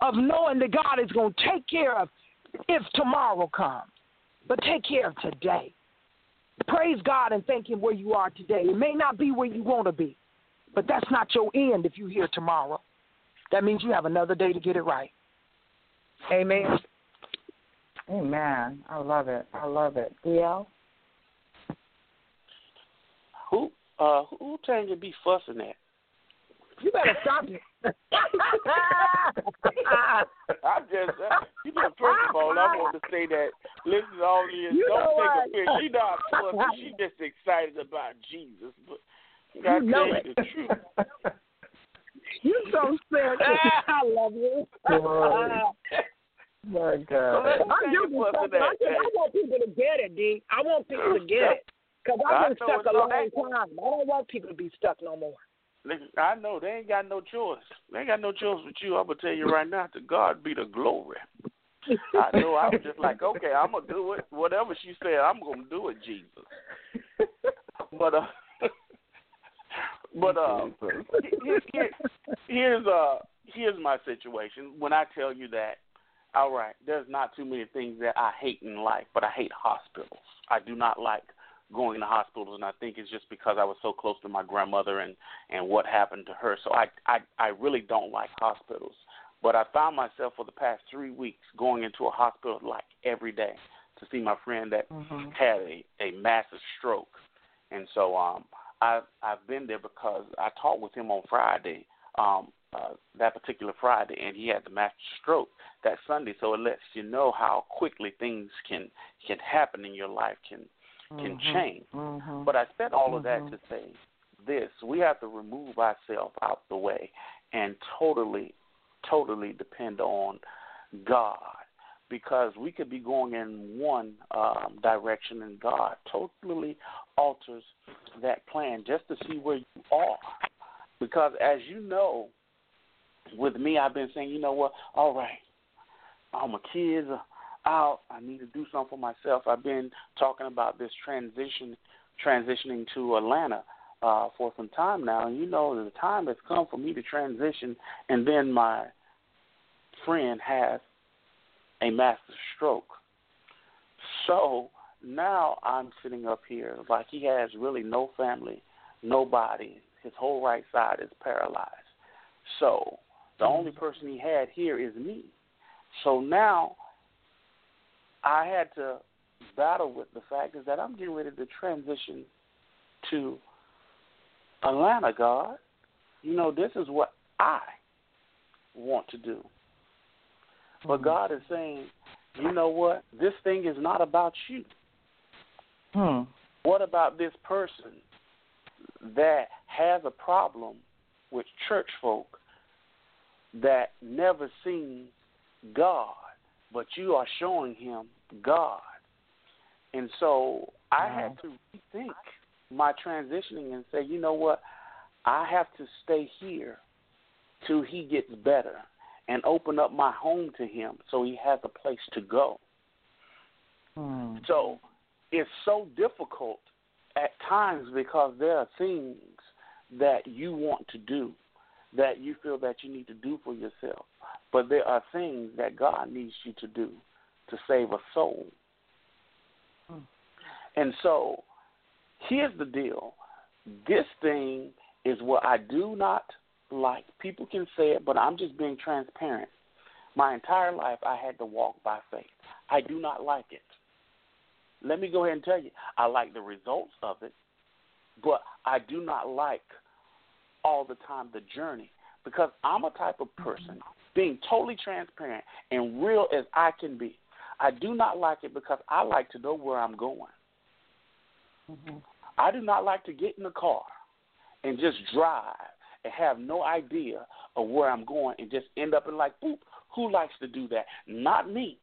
of knowing that God is going to take care of if tomorrow comes, but take care of today. Praise God and thank Him where you are today. It may not be where you want to be, but that's not your end if you're here tomorrow. That means you have another day to get it right. Amen. Amen. I love it. I love it. DL? Who uh who trying to be fussing at? You better stop it. [laughs] I just, uh, you know, first of all, I want to say that, listen to all this, You don't know take what? offense. She not fussing. She just excited about Jesus. But you got to You know tell it. you the truth. [laughs] you so serious. [laughs] I love you. My God. let's I'm take just it I, at just, I want people to get it, D. I want people to get it. Because I I've been stuck a long time. I don't want people to be stuck no more. I know they ain't got no choice. They ain't got no choice with you. I'm gonna tell you right now. To God be the glory. I know. I was just like, okay, I'm gonna do it. Whatever she said, I'm gonna do it, Jesus. But uh, [laughs] but uh, here, here, here's uh, here's my situation. When I tell you that, all right, there's not too many things that I hate in life, but I hate hospitals. I do not like going to hospitals, and I think it's just because I was so close to my grandmother and and what happened to her. So I I I really don't like hospitals. But I found myself for the past three weeks going into a hospital like every day to see my friend that Mhm. had a a massive stroke, and so um I I've been there because I talked with him on Friday, um uh, that particular Friday, and he had the massive stroke that Sunday. So it lets you know how quickly things can can happen in your life can can Mhm. change. Mhm. But I said all of that Mhm. to say this: we have to remove ourselves out the way and totally, totally depend on God, because we could be going in one um, direction, and God totally alters that plan just to see where you are. Because as you know, with me, I've been saying, you know what? All right, all my kids are out. I need to do something for myself. I've been talking about this transition, transitioning to Atlanta uh, for some time now, and you know the time has come for me to transition. And then my friend has a massive stroke, so now I'm sitting up here like he has really no family, nobody. His whole right side is paralyzed. So The only person he had here is me. So now I had to battle with the fact is that I'm getting ready to transition to Atlanta, God. You know, this is what I want to do. But God is saying, you know what? This thing is not about you. Hmm. What about this person that has a problem with church folk that never seen God, but you are showing him God? And so I had to rethink my transitioning and say, you know what? I have to stay here till he gets better and open up my home to him so he has a place to go. Hmm. So it's so difficult at times because there are things that you want to do that you feel that you need to do for yourself. But there are things that God needs you to do to save a soul. Hmm. And so here's the deal. This thing is what I do not like. People can say it, but I'm just being transparent. My entire life I had to walk by faith. I do not like it. Let me go ahead and tell you, I like the results of it, but I do not like all the time the journey because I'm a type of person being totally transparent and real as I can be. I do not like it because I like to know where I'm going. Mm-hmm. I do not like to get in the car and just drive and have no idea of where I'm going and just end up in like, boop, who likes to do that? Not me.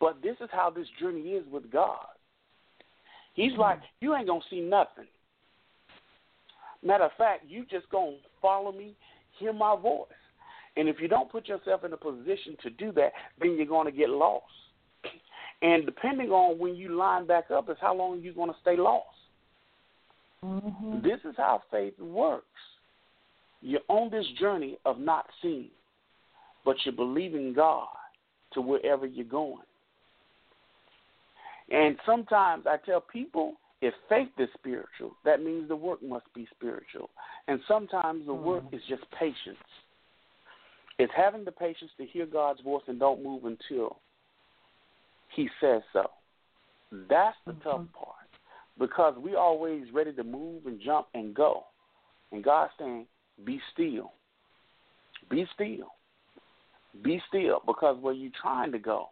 But this is how this journey is with God. He's like, you ain't going to see nothing. Matter of fact, you just going to follow me, hear my voice. And if you don't put yourself in a position to do that, then you're going to get lost. And depending on when you line back up is how long you're going to stay lost. Mm-hmm. This is how faith works. You're on this journey of not seeing, but you're believing God to wherever you're going. And sometimes I tell people if faith is spiritual, that means the work must be spiritual. And sometimes the work is just patience. It's having the patience to hear God's voice and don't move until He says so. That's the tough mm-hmm. part because we always ready to move and jump and go. And God's saying, be still. Be still. Be still because where you're trying to go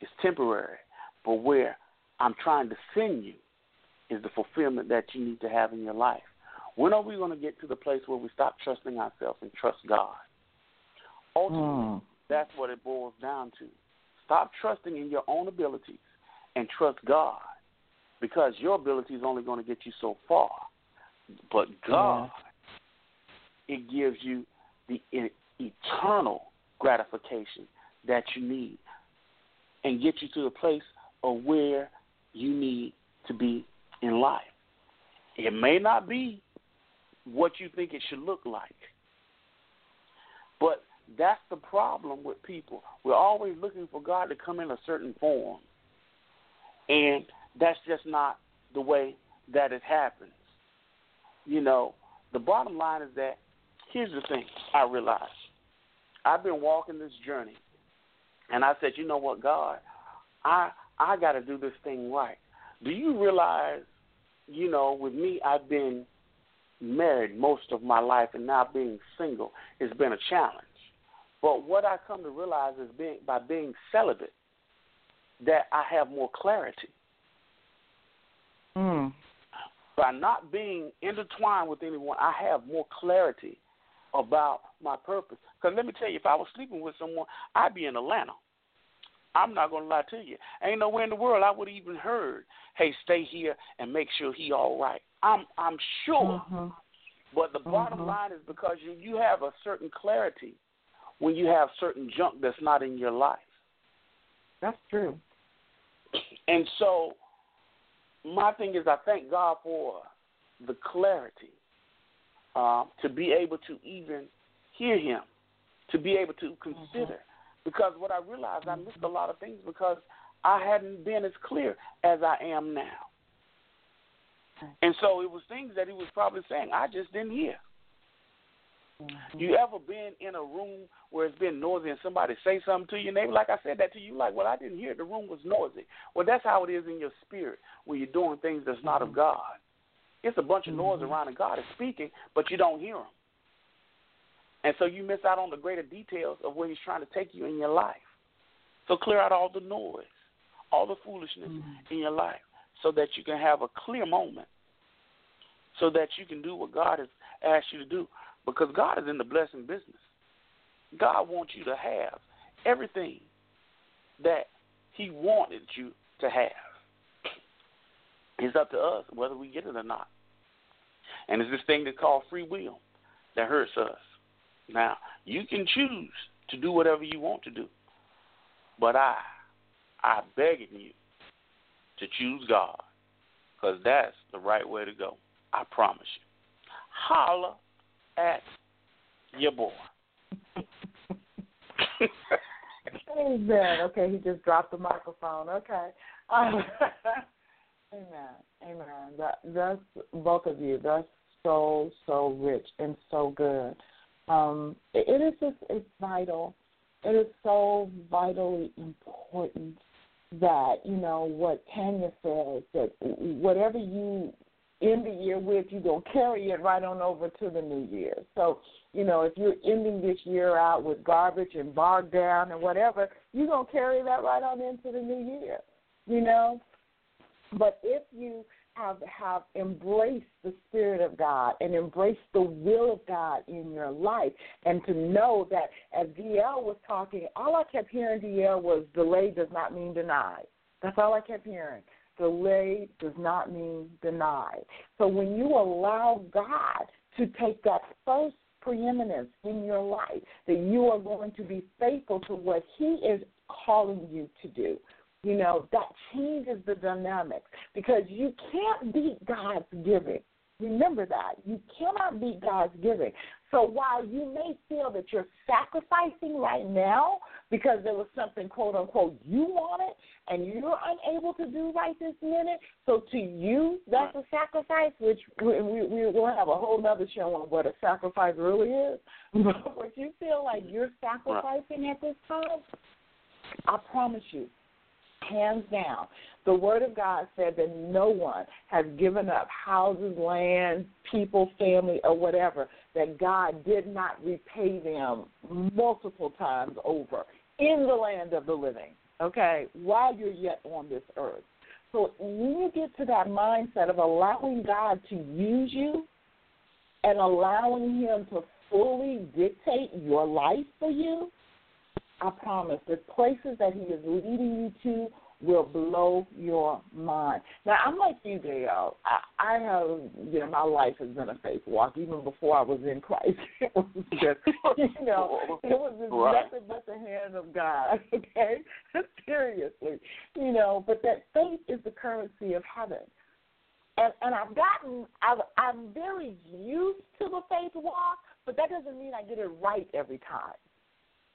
is temporary. But where I'm trying to send you is the fulfillment that you need to have in your life. When are we going to get to the place where we stop trusting ourselves and trust God? Ultimately, Mm. that's what it boils down to. Stop trusting in your own abilities and trust God because your ability is only going to get you so far. But God, it gives you the eternal gratification that you need and get you to the place of where you need to be in life. It may not be what you think it should look like, but that's the problem with people. We're always looking for God to come in a certain form, and that's just not the way that it happens. You know, the bottom line is that here's the thing I realized. I've been walking this journey, and I said, you know what, God, I I got to do this thing right. Do you realize, you know, with me, I've been married most of my life, and now being single has been a challenge. But what I come to realize is being by being celibate, that I have more clarity. Mm. By not being intertwined with anyone, I have more clarity about my purpose. Because let me tell you, if I was sleeping with someone, I'd be in Atlanta. I'm not going to lie to you. Ain't nowhere in the world I would even heard, "Hey, stay here and make sure he all right." I'm I'm sure. Mhm. But the bottom Mhm. line is because you you have a certain clarity when you have certain junk that's not in your life. That's true. And so my thing is I thank God for the clarity um, to be able to even hear him, to be able to consider. Because what I realized I missed a lot of things because I hadn't been as clear as I am now. And so it was things that he was probably saying I just didn't hear. Mm-hmm. You ever been in a room where it's been noisy and somebody say something to you, and they like I said that to you, like, well, I didn't hear it. The room was noisy. Well, that's how it is in your spirit when you're doing things that's not of mm-hmm. God. It's a bunch of noise mm-hmm. around, and God is speaking, but you don't hear him. And so you miss out on the greater details of where He's trying to take you in your life. So clear out all the noise, all the foolishness in your life, so that you can have a clear moment, so that you can do what God has asked you to do. Because God is in the blessing business. God wants you to have everything that He wanted you to have. It's up to us whether we get it or not. And it's this thing that's called free will that hurts us. Now, you can choose to do whatever you want to do. But I, I begging you to choose God because that's the right way to go. I promise you. Holla at your boy. Amen. Okay, he just dropped the microphone. Okay. Um, [laughs] amen. Amen. That that's both of you. That's so so rich and so good. Um, it, it is just it's vital. It is so vitally important that you know what Tanya says that whatever you end the year with, you're going to carry it right on over to the new year. So, you know, if you're ending this year out with garbage and bogged down and whatever, you're going to carry that right on into the new year, you know? But if you have, have embraced the Spirit of God and embraced the will of God in your life, and to know that as DL was talking, all I kept hearing DL was delay does not mean denied. That's all I kept hearing delay does not mean denied. So when you allow God to take that first preeminence in your life, that you are going to be faithful to what He is calling you to do. You know, that changes the dynamics because you can't beat God's giving. Remember that. You cannot beat God's giving. So while you may feel that you're sacrificing right now because there was something, quote unquote, you wanted and you're unable to do right this minute, so to you, that's a sacrifice, which we, we, we will have a whole other show on what a sacrifice really is. [laughs] But what you feel like you're sacrificing at this time, I promise you, hands down. The Word of God said that no one has given up houses, land, people, family, or whatever, that God did not repay them multiple times over in the land of the living, okay, while you're yet on this earth. So when you get to that mindset of allowing God to use you and allowing Him to fully dictate your life for you, I promise the places that he is leading you to will blow your mind. Now I'm like you, Dale. I, I have you know, my life has been a faith walk even before I was in Christ. [laughs] It was just you know, it was just Right. nothing but the hand of God, [laughs] okay? [laughs] Seriously. You know, but that faith is the currency of heaven. And and I've gotten I've I'm very used to the faith walk, but that doesn't mean I get it right every time.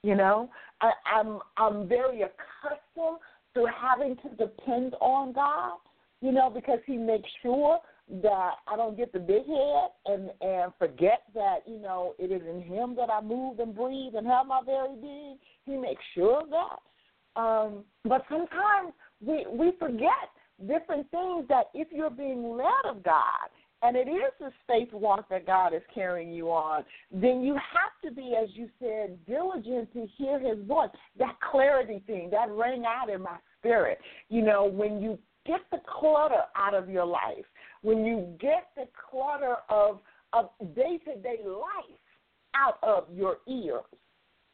You know, I, I'm I'm very accustomed to having to depend on God. You know, because He makes sure that I don't get the big head and and forget that you know it is in Him that I move and breathe and have my very being. He makes sure of that. Um, but sometimes we we forget different things that if you're being led of God and it is this faith walk that God is carrying you on, then you have to be, as you said, diligent to hear His voice. That clarity thing that rang out in my spirit. You know, when you get the clutter out of your life, when you get the clutter of of day to day life out of your ears,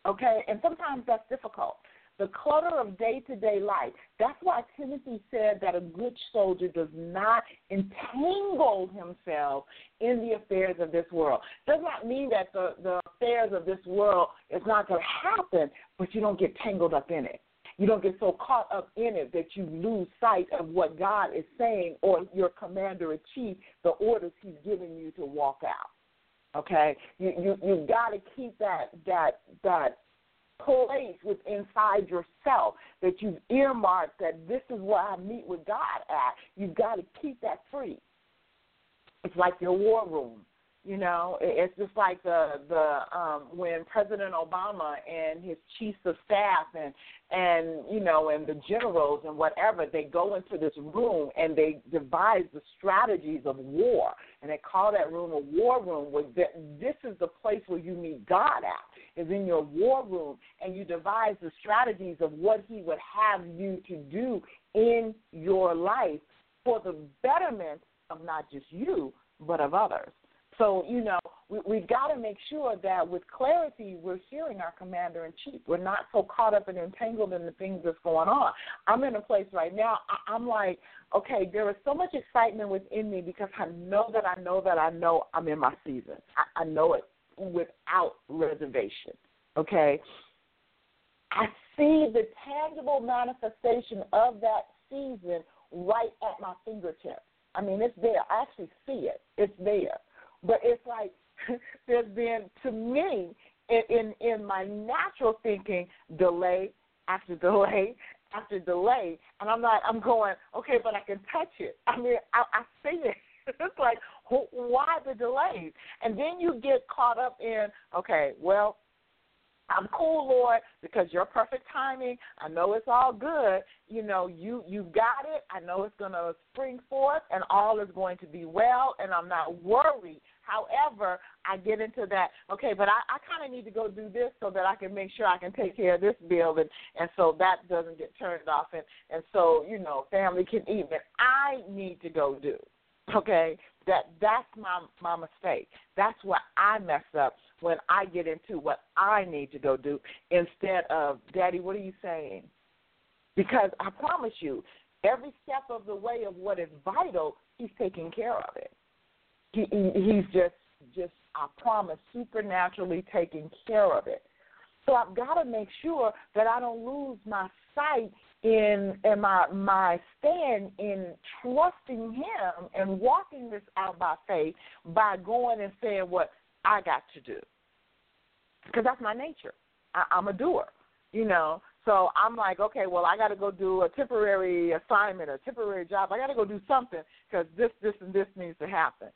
okay, and sometimes that's difficult. The clutter of day to day life. That's why Timothy said that a good soldier does not entangle himself in the affairs of this world. Does not mean that the, the affairs of this world is not going to happen, but you don't get tangled up in it. You don't get so caught up in it that you lose sight of what God is saying or your commander in chief, the orders he's giving you to walk out. Okay? You you you gotta keep that that that place with inside yourself that you've earmarked that this is where I meet with God at. You've got to keep that free. It's like your war room. You know, it's just like the the um when President Obama and his chiefs of staff and and you know and the generals and whatever they go into this room and they devise the strategies of war and they call that room a war room where th- this is the place where you meet God at is in your war room and you devise the strategies of what he would have you to do in your life for the betterment of not just you but of others. So, you know, we, we've got to make sure that with clarity we're hearing our commander in chief. We're not so caught up and entangled in the things that's going on. I'm in a place right now, I, I'm like, okay, there is so much excitement within me because I know that I know that I know I'm in my season. I, I know it without reservation. Okay? I see the tangible manifestation of that season right at my fingertips. I mean, it's there. I actually see it. It's there. But it's like [laughs] there's been to me in in, in my natural thinking delay after delay [laughs] after delay, and I'm like I'm going okay, but I can touch it. I mean, I, I see it. [laughs] It's like wh- why the delays, and then you get caught up in okay, well. I'm cool, Lord, because your perfect timing. I know it's all good. You know, you you got it. I know it's going to spring forth, and all is going to be well, and I'm not worried. However, I get into that. Okay, but I, I kind of need to go do this so that I can make sure I can take care of this bill, and and so that doesn't get turned off, and and so you know, family can eat. And I need to go do. Okay, that that's my my mistake. That's what I mess up when I get into what I need to go do instead of, Daddy, what are you saying? Because I promise you, every step of the way of what is vital, He's taking care of it. He, he He's just just I promise supernaturally taking care of it. So I've got to make sure that I don't lose my sight in in my my stand in trusting him and walking this out by faith by going and saying what I got to do because that's my nature. I, I'm a doer, you know. So I'm like, okay, well, I got to go do a temporary assignment, a temporary job. I got to go do something because this, this, and this needs to happen.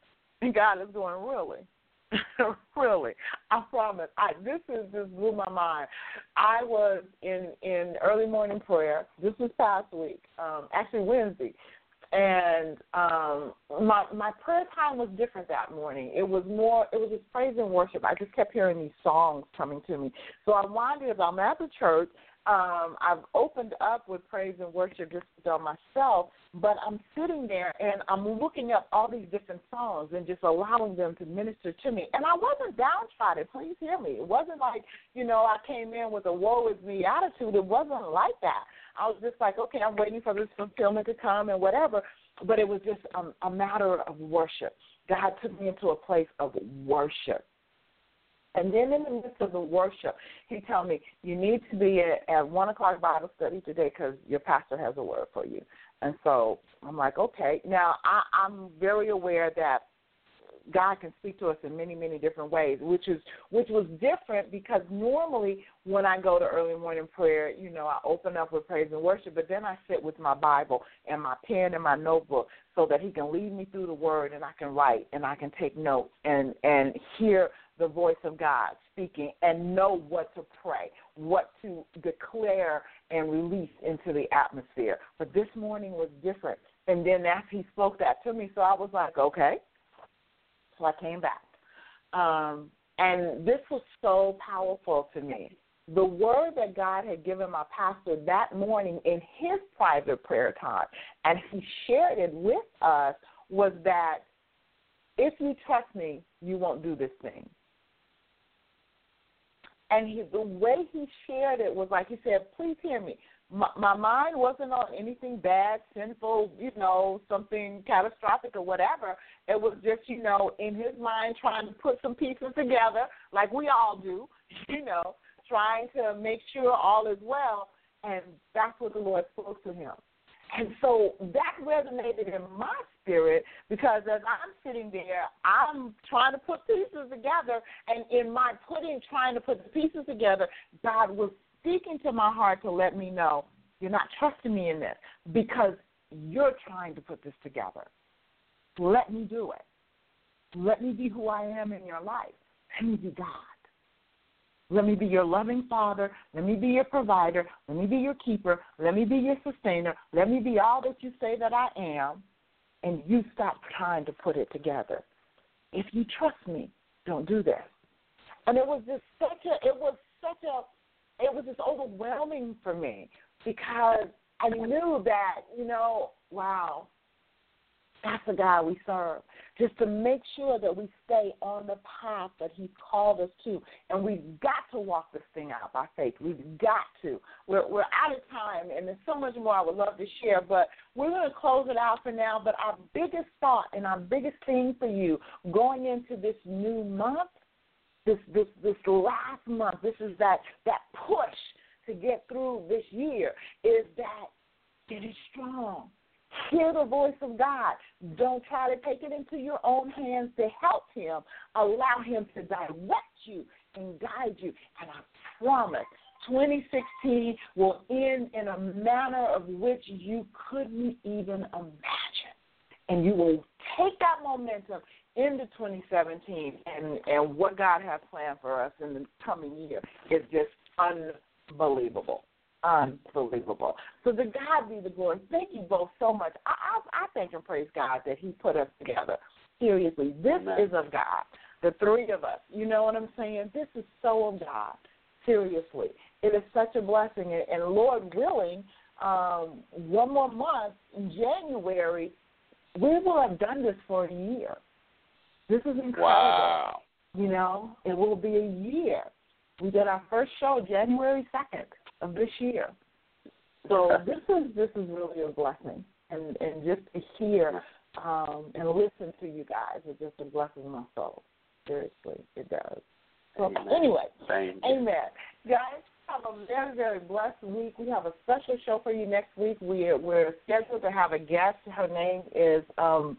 And [laughs] God is going, really, [laughs] really. I promise. I this is just blew my mind. I was in in early morning prayer. This was past week, um, actually Wednesday, and um my my prayer time was different that morning. It was more it was just praise and worship. I just kept hearing these songs coming to me. So I wondered if I'm at the church. Um, I've opened up with praise and worship just on myself, but I'm sitting there and I'm looking up all these different songs and just allowing them to minister to me. And I wasn't downtrodden, please hear me. It wasn't like, you know, I came in with a woe is me attitude. It wasn't like that. I was just like, okay, I'm waiting for this fulfillment to come and whatever. But it was just um, a matter of worship. God took me into a place of worship. And then in the midst of the worship, he told me, you need to be at, at 1 o'clock Bible study today because your pastor has a word for you. And so I'm like, okay. Now, I, I'm very aware that God can speak to us in many, many different ways, which is which was different because normally when I go to early morning prayer, you know, I open up with praise and worship, but then I sit with my Bible and my pen and my notebook so that He can lead me through the Word and I can write and I can take notes and and hear the voice of God speaking and know what to pray, what to declare and release into the atmosphere. But this morning was different. And then after he spoke that to me, so I was like, okay. So I came back. Um, and this was so powerful to me. The word that God had given my pastor that morning in his private prayer time, and he shared it with us, was that if you trust me, you won't do this thing. And he, the way he shared it was like he said, "Please hear me. My, my mind wasn't on anything bad, sinful, you know, something catastrophic or whatever. It was just, you know, in his mind trying to put some pieces together, like we all do, you know, trying to make sure all is well. And that's what the Lord spoke to him. And so that resonated in my spirit because as I'm sitting there, I'm trying to put pieces together. And in my putting, trying to put the pieces together, God was speaking to my heart to let me know you're not trusting me in this because you're trying to put this together. Let me do it. Let me be who I am in your life. Let me be God. Let me be your loving father. Let me be your provider. Let me be your keeper. Let me be your sustainer. Let me be all that you say that I am. And you stop trying to put it together. If you trust me, don't do this. And it was just such a it was such a it was just overwhelming for me because I knew that, you know, wow, that's the God we serve. Just to make sure that we stay on the path that He's called us to. And we've got to walk this thing out by faith. We've got to. We're, we're out of time, and there's so much more I would love to share, but we're going to close it out for now. But our biggest thought and our biggest thing for you going into this new month, this this this last month, this is that that push to get through this year is that it is strong. Hear the voice of God. Don't try to take it into your own hands to help Him. Allow Him to direct you and guide you. And I promise 2016 will end in a manner of which you couldn't even imagine. And you will take that momentum into 2017 and, and what God has planned for us in the coming year is just unbelievable unbelievable. So to God be the glory. Thank you both so much. I, I, I thank and praise God that He put us together. Seriously, this Amen. is of God. The three of us. You know what I'm saying? This is so of God. Seriously, it is such a blessing. And, and Lord willing, um, one more month in January, we will have done this for a year. This is incredible. Wow. You know, it will be a year. We did our first show January second of this year. So [laughs] this is this is really a blessing, and and just to hear um, and listen to you guys is just a blessing my soul. Seriously, it does. So Amen. anyway, Thank you. Amen, guys. Have a very very blessed week. We have a special show for you next week. We're we're scheduled to have a guest. Her name is um,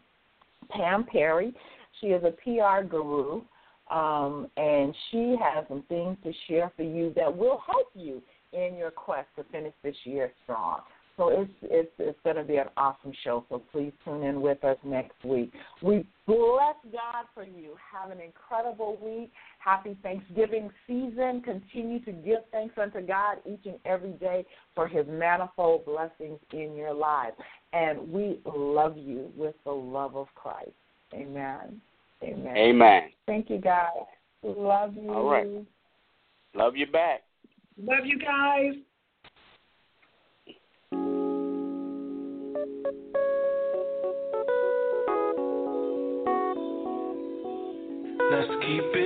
Pam Perry. She is a PR guru, um, and she has some things to share for you that will help you in your quest to finish this year strong. So it's it's it's going to be an awesome show. So please tune in with us next week. We bless God for you. Have an incredible week. Happy Thanksgiving season. Continue to give thanks unto God each and every day for His manifold blessings in your lives. And we love you with the love of Christ. Amen. Amen. Amen. Thank you, guys. Love you. All right. Love you back. Love you guys. Let's keep it